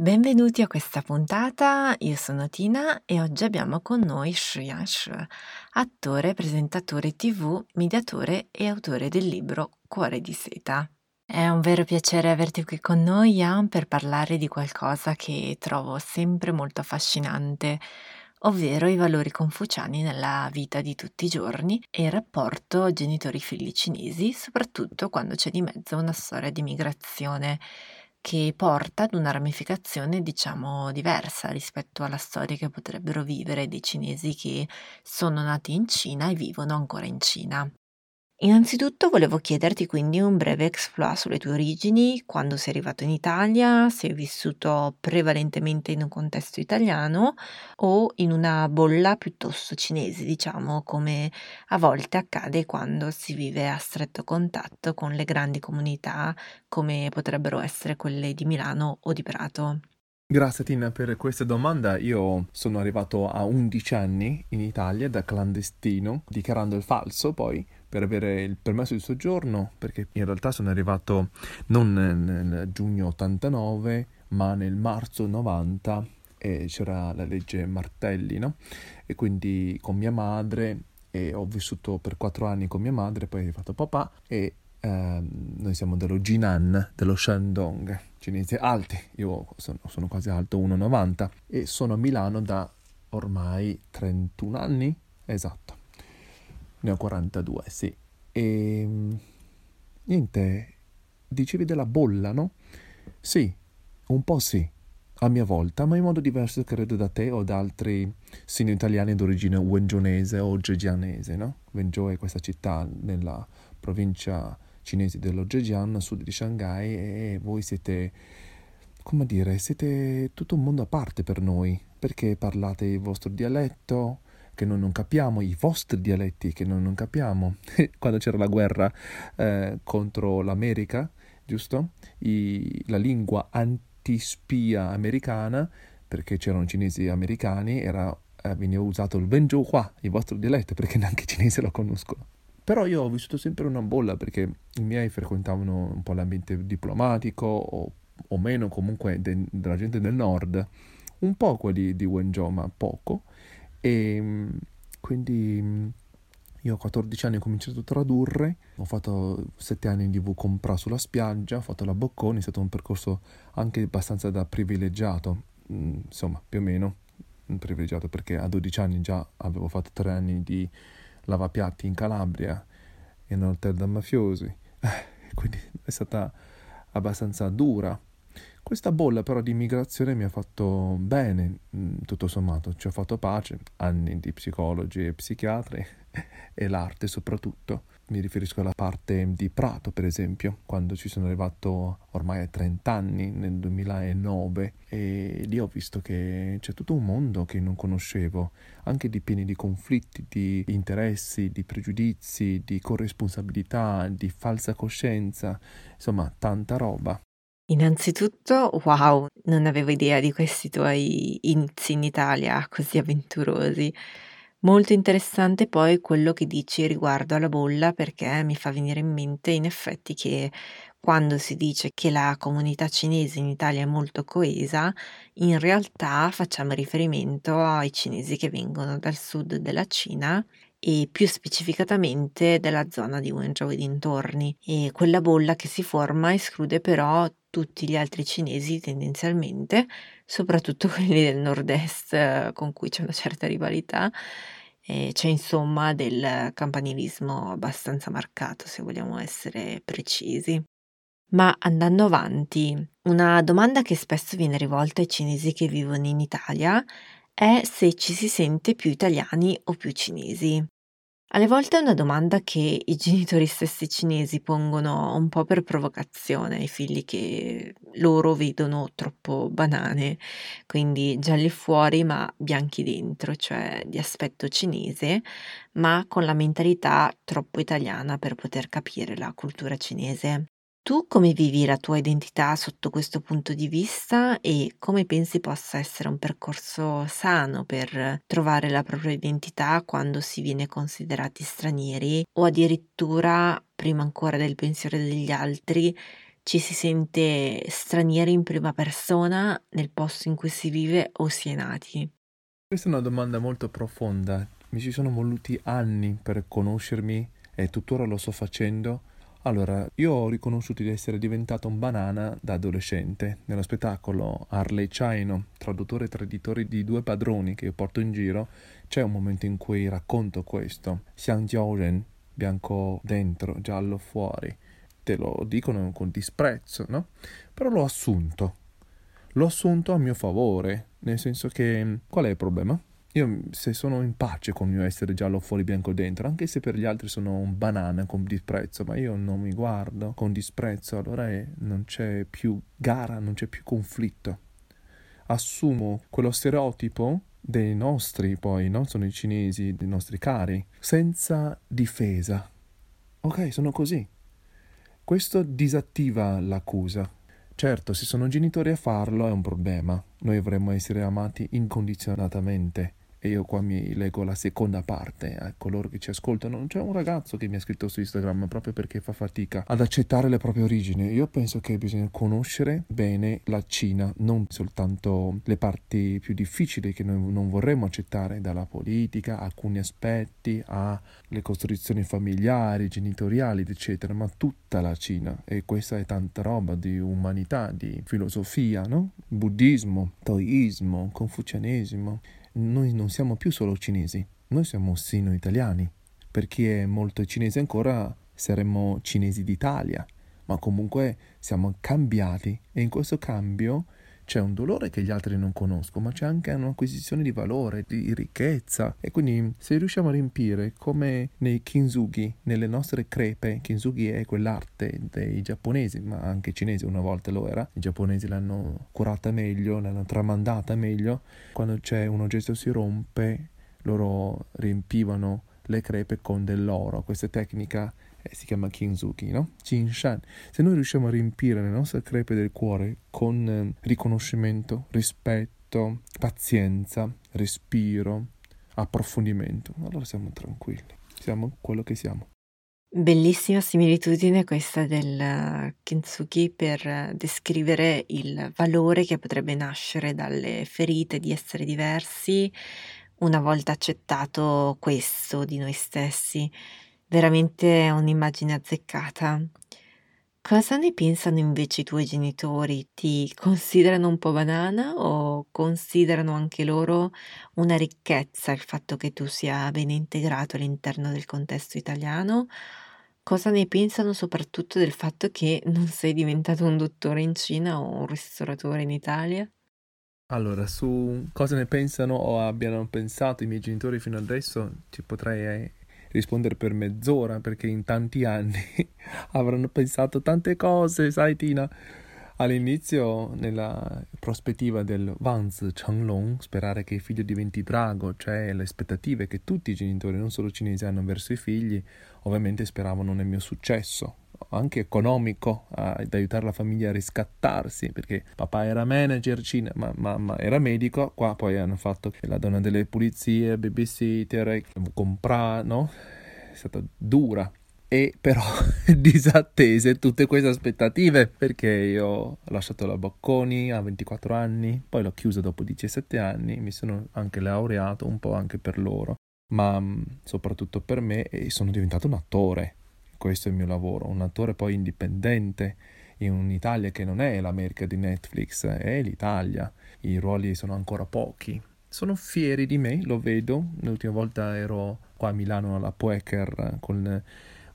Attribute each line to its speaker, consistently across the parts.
Speaker 1: Benvenuti a questa puntata, io sono Tina e oggi abbiamo con noi Shiyan Shi, attore, presentatore tv, mediatore e autore del libro Cuore di seta. È un vero piacere averti qui con noi, Yan, per parlare di qualcosa che trovo sempre molto affascinante, ovvero i valori confuciani nella vita di tutti i giorni e il rapporto genitori-figli cinesi, soprattutto quando c'è di mezzo una storia di migrazione che porta ad una ramificazione, diciamo, diversa rispetto alla storia che potrebbero vivere dei cinesi che sono nati in Cina e vivono ancora in Cina. Innanzitutto volevo chiederti quindi un breve exploit sulle tue origini, quando sei arrivato in Italia, se hai vissuto prevalentemente in un contesto italiano o in una bolla piuttosto cinese, diciamo, come a volte accade quando si vive a stretto contatto con le grandi comunità come potrebbero essere quelle di Milano o di Prato.
Speaker 2: Grazie Tina per questa domanda. Io sono arrivato a 11 anni in Italia da clandestino, dichiarando il falso poi per avere il permesso di soggiorno, perché in realtà sono arrivato non nel giugno 89, ma nel marzo 90 e c'era la legge Martelli, no? E quindi con mia madre e ho vissuto per quattro anni con mia madre, poi ho fatto papà e ehm, noi siamo dello Jinan, dello Shandong cinesi alti, io sono, sono quasi alto 1,90 e sono a Milano da ormai 31 anni, esatto, ne ho 42, sì. E niente, dicevi della bolla, no? Sì, un po' sì, a mia volta, ma in modo diverso credo da te o da altri sino italiani d'origine wenzhonese o zhejianese, no? Wenzhou è questa città nella provincia cinesi dello Zhejiang a sud di Shanghai e voi siete, come dire, siete tutto un mondo a parte per noi, perché parlate il vostro dialetto che noi non capiamo, i vostri dialetti che noi non capiamo. Quando c'era la guerra eh, contro l'America, giusto? I, la lingua antispia americana, perché c'erano cinesi americani, era, eh, veniva usato il Wenzhou il vostro dialetto, perché neanche i cinesi lo conoscono. Però io ho vissuto sempre una bolla perché i miei frequentavano un po' l'ambiente diplomatico o, o meno comunque de, della gente del nord, un po' quelli di Wenzhou ma poco. E quindi io a 14 anni ho cominciato a tradurre, ho fatto 7 anni di V Compra sulla spiaggia, ho fatto la Bocconi, è stato un percorso anche abbastanza da privilegiato, insomma più o meno privilegiato perché a 12 anni già avevo fatto 3 anni di lavapiatti in Calabria in hotel da mafiosi, quindi è stata abbastanza dura. Questa bolla però di immigrazione mi ha fatto bene, mm, tutto sommato, ci ho fatto pace, anni di psicologi e psichiatri e l'arte soprattutto. Mi riferisco alla parte di Prato, per esempio, quando ci sono arrivato ormai a 30 anni, nel 2009, e lì ho visto che c'è tutto un mondo che non conoscevo, anche di pieni di conflitti, di interessi, di pregiudizi, di corresponsabilità, di falsa coscienza, insomma, tanta roba.
Speaker 1: Innanzitutto, wow, non avevo idea di questi tuoi inizi in Italia così avventurosi. Molto interessante poi quello che dici riguardo alla bolla perché mi fa venire in mente in effetti che quando si dice che la comunità cinese in Italia è molto coesa, in realtà facciamo riferimento ai cinesi che vengono dal sud della Cina e più specificatamente della zona di Wenzhou e dintorni e quella bolla che si forma esclude però tutti gli altri cinesi tendenzialmente, soprattutto quelli del nord-est eh, con cui c'è una certa rivalità. E c'è insomma del campanilismo abbastanza marcato, se vogliamo essere precisi. Ma andando avanti, una domanda che spesso viene rivolta ai cinesi che vivono in Italia è se ci si sente più italiani o più cinesi. Alle volte è una domanda che i genitori stessi cinesi pongono un po' per provocazione ai figli che loro vedono troppo banane, quindi gialli fuori ma bianchi dentro, cioè di aspetto cinese, ma con la mentalità troppo italiana per poter capire la cultura cinese. Tu come vivi la tua identità sotto questo punto di vista e come pensi possa essere un percorso sano per trovare la propria identità quando si viene considerati stranieri o addirittura, prima ancora del pensiero degli altri, ci si sente stranieri in prima persona nel posto in cui si vive o si è nati?
Speaker 2: Questa è una domanda molto profonda. Mi ci sono voluti anni per conoscermi e tuttora lo sto facendo. Allora, io ho riconosciuto di essere diventato un banana da adolescente. Nello spettacolo Harley Chino, traduttore e traditore di due padroni che io porto in giro, c'è un momento in cui racconto questo. Xiang Jiaoren, bianco dentro, giallo fuori te lo dicono con disprezzo, no? Però l'ho assunto. L'ho assunto a mio favore, nel senso che qual è il problema? Io se sono in pace con il mio essere giallo fuori bianco dentro, anche se per gli altri sono un banana con disprezzo, ma io non mi guardo con disprezzo, allora è, non c'è più gara, non c'è più conflitto. Assumo quello stereotipo dei nostri, poi, no? Sono i cinesi, dei nostri cari, senza difesa. Ok, sono così. Questo disattiva l'accusa. Certo, se sono genitori a farlo è un problema. Noi dovremmo essere amati incondizionatamente. E io qua mi leggo la seconda parte a coloro che ci ascoltano. C'è un ragazzo che mi ha scritto su Instagram proprio perché fa fatica ad accettare le proprie origini. Io penso che bisogna conoscere bene la Cina, non soltanto le parti più difficili che noi non vorremmo accettare, dalla politica, alcuni aspetti, alle costruzioni familiari, genitoriali, eccetera, ma tutta la Cina. E questa è tanta roba di umanità, di filosofia, no? Buddismo, taoismo, confucianesimo noi non siamo più solo cinesi, noi siamo sino-italiani. Per chi è molto cinese ancora saremmo cinesi d'Italia, ma comunque siamo cambiati e in questo cambio c'è un dolore che gli altri non conoscono, ma c'è anche un'acquisizione di valore, di ricchezza. E quindi se riusciamo a riempire come nei kintsugi, nelle nostre crepe, kintsugi è quell'arte dei giapponesi, ma anche cinesi una volta lo era, i giapponesi l'hanno curata meglio, l'hanno tramandata meglio, quando c'è un oggetto si rompe, loro riempivano le crepe con dell'oro. Questa tecnica eh, si chiama Kinzuki, no? Jinshan. Se noi riusciamo a riempire le nostre crepe del cuore con eh, riconoscimento, rispetto, pazienza, respiro, approfondimento, allora siamo tranquilli, siamo quello che siamo.
Speaker 1: Bellissima similitudine questa del Kintsugi per descrivere il valore che potrebbe nascere dalle ferite di essere diversi una volta accettato questo di noi stessi. Veramente un'immagine azzeccata. Cosa ne pensano invece i tuoi genitori? Ti considerano un po' banana o considerano anche loro una ricchezza il fatto che tu sia ben integrato all'interno del contesto italiano? Cosa ne pensano soprattutto del fatto che non sei diventato un dottore in Cina o un ristoratore in Italia?
Speaker 2: Allora, su cosa ne pensano o abbiano pensato i miei genitori fino adesso, ci potrei eh, rispondere per mezz'ora perché in tanti anni avranno pensato tante cose, sai Tina? All'inizio, nella prospettiva del Vans Changlong, sperare che il figlio diventi drago, cioè le aspettative che tutti i genitori, non solo cinesi, hanno verso i figli, ovviamente speravano nel mio successo, anche economico, ad aiutare la famiglia a riscattarsi, perché papà era manager, Cina, ma mamma era medico, qua poi hanno fatto la donna delle pulizie, babysitter, comprare, no? È stata dura e però disattese tutte queste aspettative perché io ho lasciato la Bocconi a 24 anni, poi l'ho chiusa dopo 17 anni, mi sono anche laureato un po' anche per loro, ma soprattutto per me e sono diventato un attore. Questo è il mio lavoro, un attore poi indipendente in un'Italia che non è l'America di Netflix, è l'Italia. I ruoli sono ancora pochi. Sono fieri di me, lo vedo. L'ultima volta ero qua a Milano alla Poecker con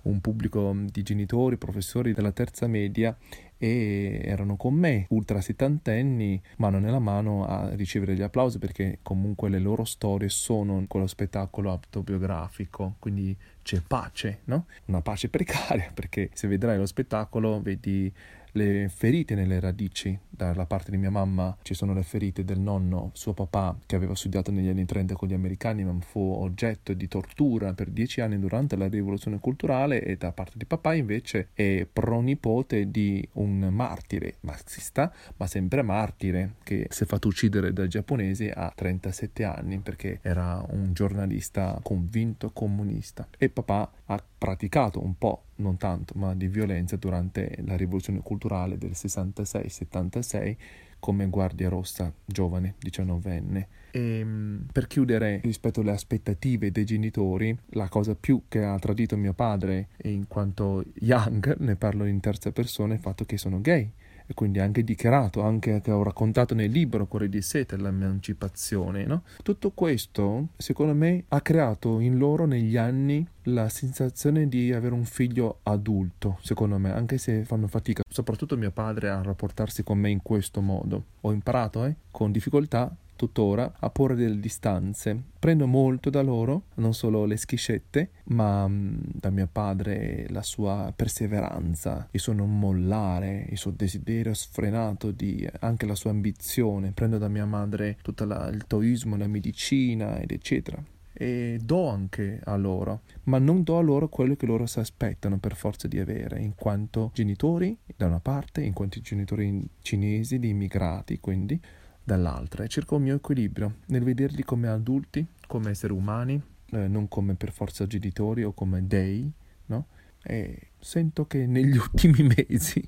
Speaker 2: un pubblico di genitori, professori della terza media e erano con me, ultra settantenni, mano nella mano a ricevere gli applausi perché comunque le loro storie sono quello spettacolo autobiografico, quindi c'è pace, no? Una pace precaria perché se vedrai lo spettacolo vedi le ferite nelle radici. Dalla parte di mia mamma ci sono le ferite del nonno, suo papà, che aveva studiato negli anni 30 con gli americani, ma fu oggetto di tortura per dieci anni durante la rivoluzione culturale, e da parte di papà invece è pronipote di un martire marxista, ma sempre martire, che si è fatto uccidere dai giapponesi a 37 anni perché era un giornalista convinto comunista. E papà ha praticato un po' non tanto, ma di violenza durante la rivoluzione culturale del 66-76 come guardia rossa giovane, 19enne. E per chiudere, rispetto alle aspettative dei genitori, la cosa più che ha tradito mio padre, in quanto young, ne parlo in terza persona, è il fatto che sono gay e quindi anche dichiarato, anche che ho raccontato nel libro Cuore di Sete, l'emancipazione, no? Tutto questo, secondo me, ha creato in loro negli anni la sensazione di avere un figlio adulto, secondo me, anche se fanno fatica, soprattutto mio padre a rapportarsi con me in questo modo. Ho imparato, eh, con difficoltà, tuttora a porre delle distanze. Prendo molto da loro, non solo le schiscette, ma mm, da mio padre la sua perseveranza, il suo non mollare, il suo desiderio sfrenato di anche la sua ambizione. Prendo da mia madre tutto la, il toismo, la medicina ed eccetera e do anche a loro, ma non do a loro quello che loro si aspettano per forza di avere, in quanto genitori da una parte, in quanto genitori cinesi, di immigrati, quindi dall'altra e cerco il mio equilibrio nel vederli come adulti, come esseri umani, eh, non come per forza genitori o come dei, no? E sento che negli ultimi mesi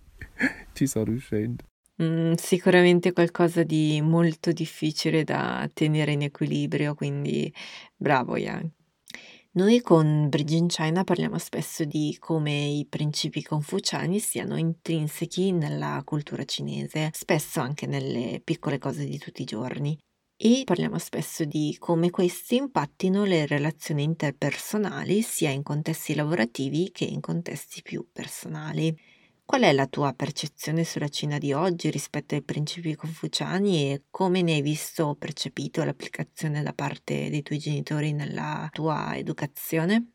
Speaker 2: ci sto riuscendo.
Speaker 1: Mm, sicuramente qualcosa di molto difficile da tenere in equilibrio, quindi bravo Yang. Noi con Bridge in China parliamo spesso di come i principi confuciani siano intrinseci nella cultura cinese, spesso anche nelle piccole cose di tutti i giorni. E parliamo spesso di come questi impattino le relazioni interpersonali sia in contesti lavorativi che in contesti più personali. Qual è la tua percezione sulla Cina di oggi rispetto ai principi confuciani e come ne hai visto o percepito l'applicazione da parte dei tuoi genitori nella tua educazione?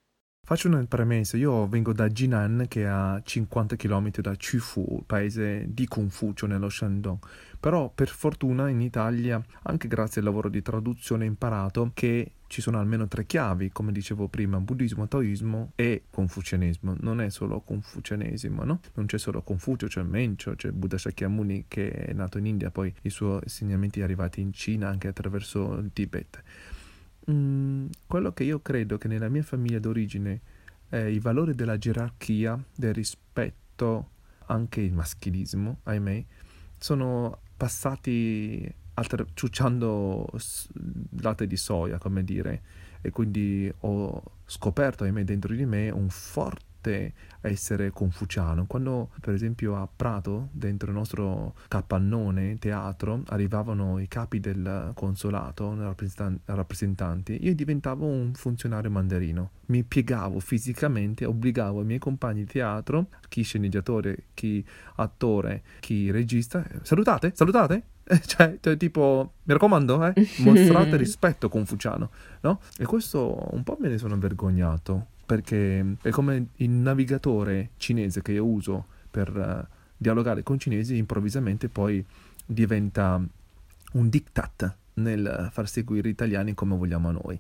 Speaker 2: Faccio una premessa, io vengo da Jinan che è a 50 km da Chufu, paese di Confucio nello Shandong, però per fortuna in Italia, anche grazie al lavoro di traduzione, ho imparato che ci sono almeno tre chiavi, come dicevo prima, buddismo, taoismo e confucianesimo. Non è solo confucianesimo, no? Non c'è solo Confucio, c'è Mencio, c'è Buddha Shakyamuni che è nato in India, poi i suoi insegnamenti arrivati in Cina anche attraverso il Tibet. Mm, quello che io credo che nella mia famiglia d'origine eh, i valori della gerarchia, del rispetto, anche il maschilismo, ahimè, sono passati alter- ciucciando latte di soia, come dire, e quindi ho scoperto, ahimè, dentro di me un forte essere confuciano. Quando, per esempio, a Prato, dentro il nostro capannone teatro, arrivavano i capi del consolato, rappresentanti, io diventavo un funzionario mandarino. Mi piegavo fisicamente, obbligavo i miei compagni di teatro, chi sceneggiatore, chi attore, chi regista, salutate, salutate, cioè, cioè, tipo, mi raccomando, eh, mostrate rispetto confuciano, no? E questo un po' me ne sono vergognato, perché è come il navigatore cinese che io uso per uh, dialogare con cinesi, improvvisamente poi diventa un diktat nel far seguire gli italiani come vogliamo noi.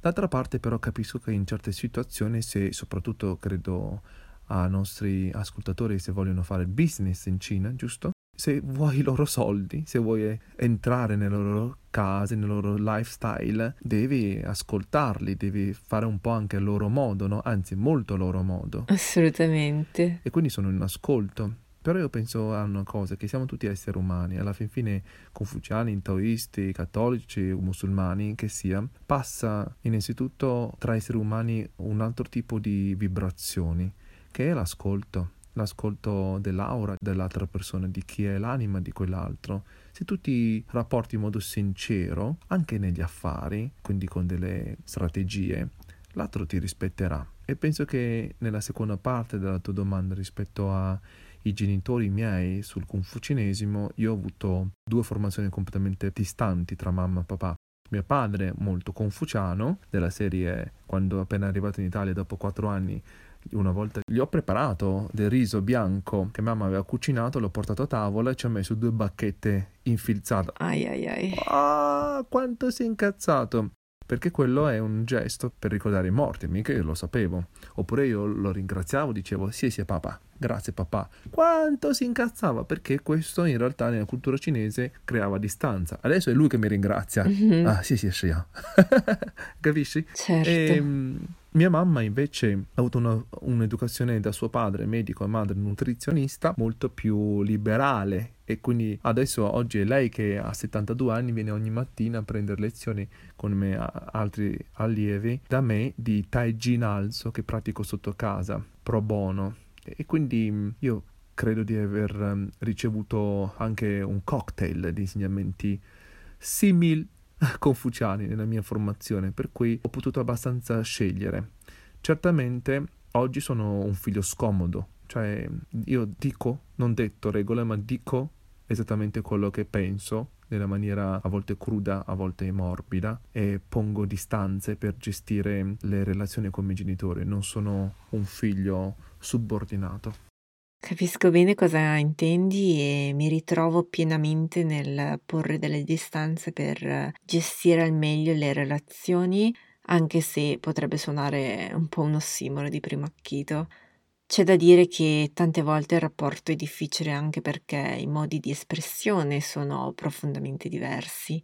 Speaker 2: D'altra parte però capisco che in certe situazioni, se soprattutto credo ai nostri ascoltatori se vogliono fare business in Cina, giusto? Se vuoi i loro soldi, se vuoi entrare nelle loro case, nel loro lifestyle, devi ascoltarli, devi fare un po' anche il loro modo, no? Anzi, molto loro modo.
Speaker 1: Assolutamente.
Speaker 2: E quindi sono in ascolto. Però io penso a una cosa, che siamo tutti esseri umani, alla fin fine confuciani, taoisti, cattolici, musulmani, che sia, passa innanzitutto tra esseri umani un altro tipo di vibrazioni, che è l'ascolto l'ascolto dell'aura dell'altra persona, di chi è l'anima di quell'altro. Se tu ti rapporti in modo sincero, anche negli affari, quindi con delle strategie, l'altro ti rispetterà. E penso che nella seconda parte della tua domanda rispetto ai genitori miei sul confucianesimo, io ho avuto due formazioni completamente distanti tra mamma e papà. Mio padre molto confuciano, della serie quando appena arrivato in Italia dopo quattro anni una volta gli ho preparato del riso bianco che mamma aveva cucinato, l'ho portato a tavola e ci ho messo due bacchette infilzate.
Speaker 1: Ai ai ai.
Speaker 2: Ah, quanto si è incazzato! Perché quello è un gesto per ricordare i morti, mica io lo sapevo. Oppure io lo ringraziavo, dicevo sì sì papà, grazie papà. Quanto si incazzava perché questo in realtà nella cultura cinese creava distanza. Adesso è lui che mi ringrazia. Mm-hmm. Ah sì sì sì. Capisci?
Speaker 1: Certo.
Speaker 2: E, ehm, Mia mamma invece ha avuto una, un'educazione da suo padre, medico e madre nutrizionista, molto più liberale e quindi adesso oggi è lei che ha 72 anni, viene ogni mattina a prendere lezioni con me altri allievi da me di Tai Chi in alzo che pratico sotto casa, pro bono. E quindi io credo di aver ricevuto anche un cocktail di insegnamenti simili confuciani nella mia formazione, per cui ho potuto abbastanza scegliere. Certamente oggi sono un figlio scomodo, cioè io dico, non detto regole, ma dico esattamente quello che penso nella maniera a volte cruda, a volte morbida e pongo distanze per gestire le relazioni con i miei genitori, non sono un figlio subordinato.
Speaker 1: Capisco bene cosa intendi e mi ritrovo pienamente nel porre delle distanze per gestire al meglio le relazioni, anche se potrebbe suonare un po' un ossimoro di primo acchito. C'è da dire che tante volte il rapporto è difficile anche perché i modi di espressione sono profondamente diversi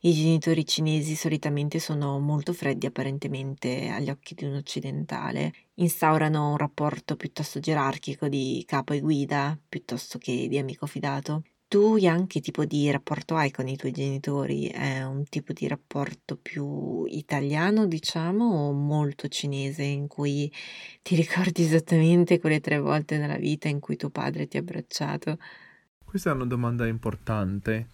Speaker 1: i genitori cinesi solitamente sono molto freddi apparentemente agli occhi di un occidentale, instaurano un rapporto piuttosto gerarchico di capo e guida piuttosto che di amico fidato. Tu, Yang, che tipo di rapporto hai con i tuoi genitori? È un tipo di rapporto più italiano, diciamo, o molto cinese, in cui ti ricordi esattamente quelle tre volte nella vita in cui tuo padre ti ha abbracciato?
Speaker 2: Questa è una domanda importante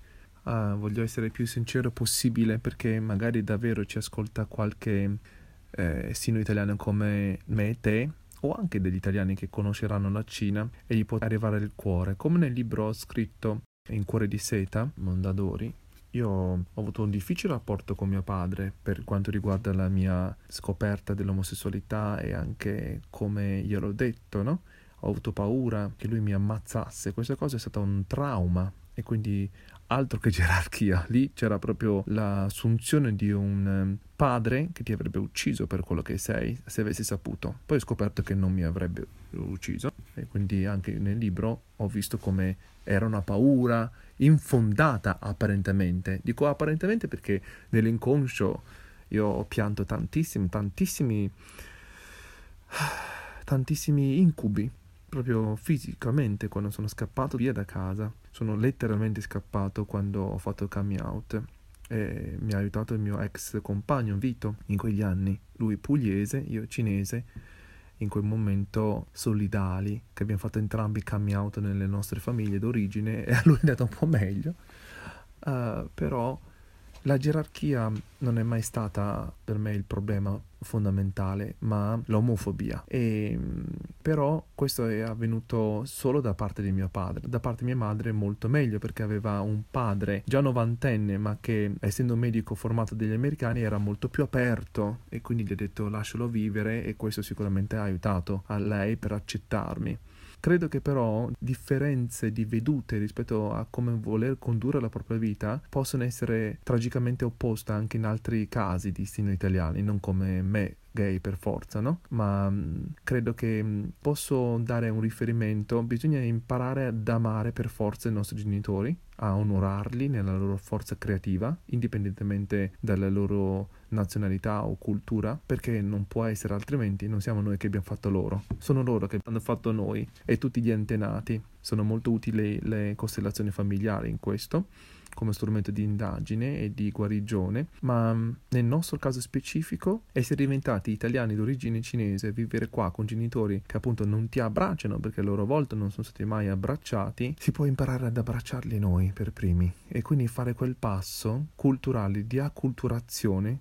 Speaker 2: uh, voglio essere più sincero possibile perché magari davvero ci ascolta qualche eh, sino italiano come me e te o anche degli italiani che conosceranno la Cina e gli può arrivare il cuore. Come nel libro scritto In cuore di seta, Mondadori, io ho avuto un difficile rapporto con mio padre per quanto riguarda la mia scoperta dell'omosessualità e anche come gliel'ho detto, no? Ho avuto paura che lui mi ammazzasse. Questa cosa è stata un trauma e quindi altro che gerarchia, lì c'era proprio l'assunzione di un ehm, padre che ti avrebbe ucciso per quello che sei se avessi saputo. Poi ho scoperto che non mi avrebbe ucciso e quindi anche nel libro ho visto come era una paura infondata apparentemente. Dico apparentemente perché nell'inconscio io ho pianto tantissimi, tantissimi, tantissimi incubi proprio fisicamente quando sono scappato via da casa. Sono letteralmente scappato quando ho fatto il coming out e mi ha aiutato il mio ex compagno Vito in quegli anni. Lui pugliese, io cinese, in quel momento solidali, che abbiamo fatto entrambi coming out nelle nostre famiglie d'origine e a lui è andato un po' meglio. Uh, però la gerarchia non è mai stata per me il problema fondamentale, ma l'omofobia. E, però questo è avvenuto solo da parte di mio padre. Da parte di mia madre molto meglio perché aveva un padre già novantenne, ma che essendo medico formato dagli americani era molto più aperto e quindi gli ho detto lascialo vivere e questo sicuramente ha aiutato a lei per accettarmi. Credo che però differenze di vedute rispetto a come voler condurre la propria vita possono essere tragicamente opposte anche in altri casi di destino italiani, non come me gay per forza, no? Ma mm, credo che mm, posso dare un riferimento, bisogna imparare ad amare per forza i nostri genitori, a onorarli nella loro forza creativa, indipendentemente dalla loro nazionalità o cultura, perché non può essere altrimenti, non siamo noi che abbiamo fatto loro, sono loro che hanno fatto noi e tutti gli antenati. Sono molto utili le costellazioni familiari in questo come strumento di indagine e di guarigione, ma mm, nel nostro caso specifico essere diventati italiani d'origine cinese, vivere qua con genitori che appunto non ti abbracciano perché a loro volta non sono stati mai abbracciati, si può imparare ad abbracciarli noi per primi e quindi fare quel passo culturale di acculturazione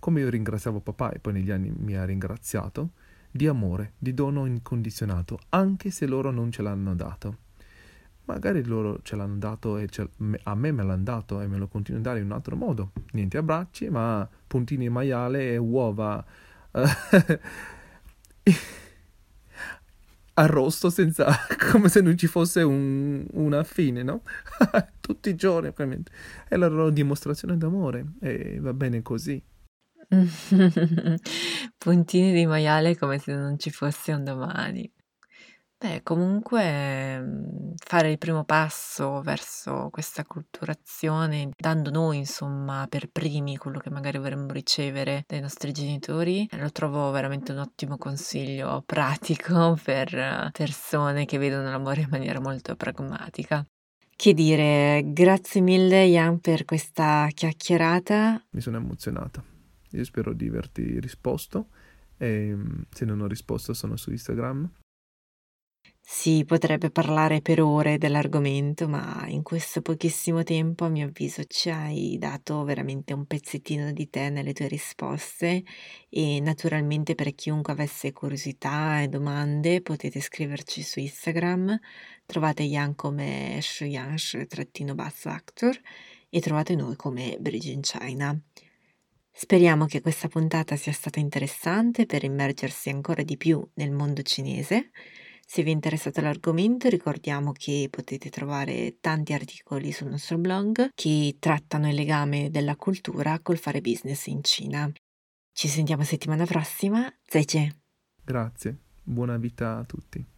Speaker 2: come io ringraziavo papà e poi negli anni mi ha ringraziato, di amore, di dono incondizionato, anche se loro non ce l'hanno dato. Magari loro ce l'hanno dato e ce, a me me l'hanno dato e me lo continuano a dare in un altro modo. Niente abbracci, ma puntini di maiale e uova arrosto senza come se non ci fosse un, una fine, no? Tutti i giorni, ovviamente. È la loro dimostrazione d'amore e va bene così.
Speaker 1: Puntini di maiale come se non ci fosse un domani. Beh, comunque mhmm, fare il primo passo verso questa acculturazione, dando noi, insomma, per primi quello che magari vorremmo ricevere dai nostri genitori, lo trovo veramente un ottimo consiglio pratico per persone che vedono l'amore in maniera molto pragmatica. Che dire, grazie mille Ian per questa chiacchierata.
Speaker 2: Mi sono emozionata. Io spero di averti risposto. E se non ho risposto sono su Instagram.
Speaker 1: Si potrebbe parlare per ore dell'argomento, ma in questo pochissimo tempo, a mio avviso, ci hai dato veramente un pezzettino di te nelle tue risposte. E naturalmente per chiunque avesse curiosità e domande potete scriverci su Instagram, trovate Yan come shuyansh-actor e trovate noi come Bridge in China. Speriamo che questa puntata sia stata interessante per immergersi ancora di più nel mondo cinese se vi è interessato l'argomento ricordiamo che potete trovare tanti articoli sul nostro blog che trattano il legame della cultura col fare business in Cina. Ci sentiamo settimana prossima, zai
Speaker 2: Grazie, buona vita a tutti.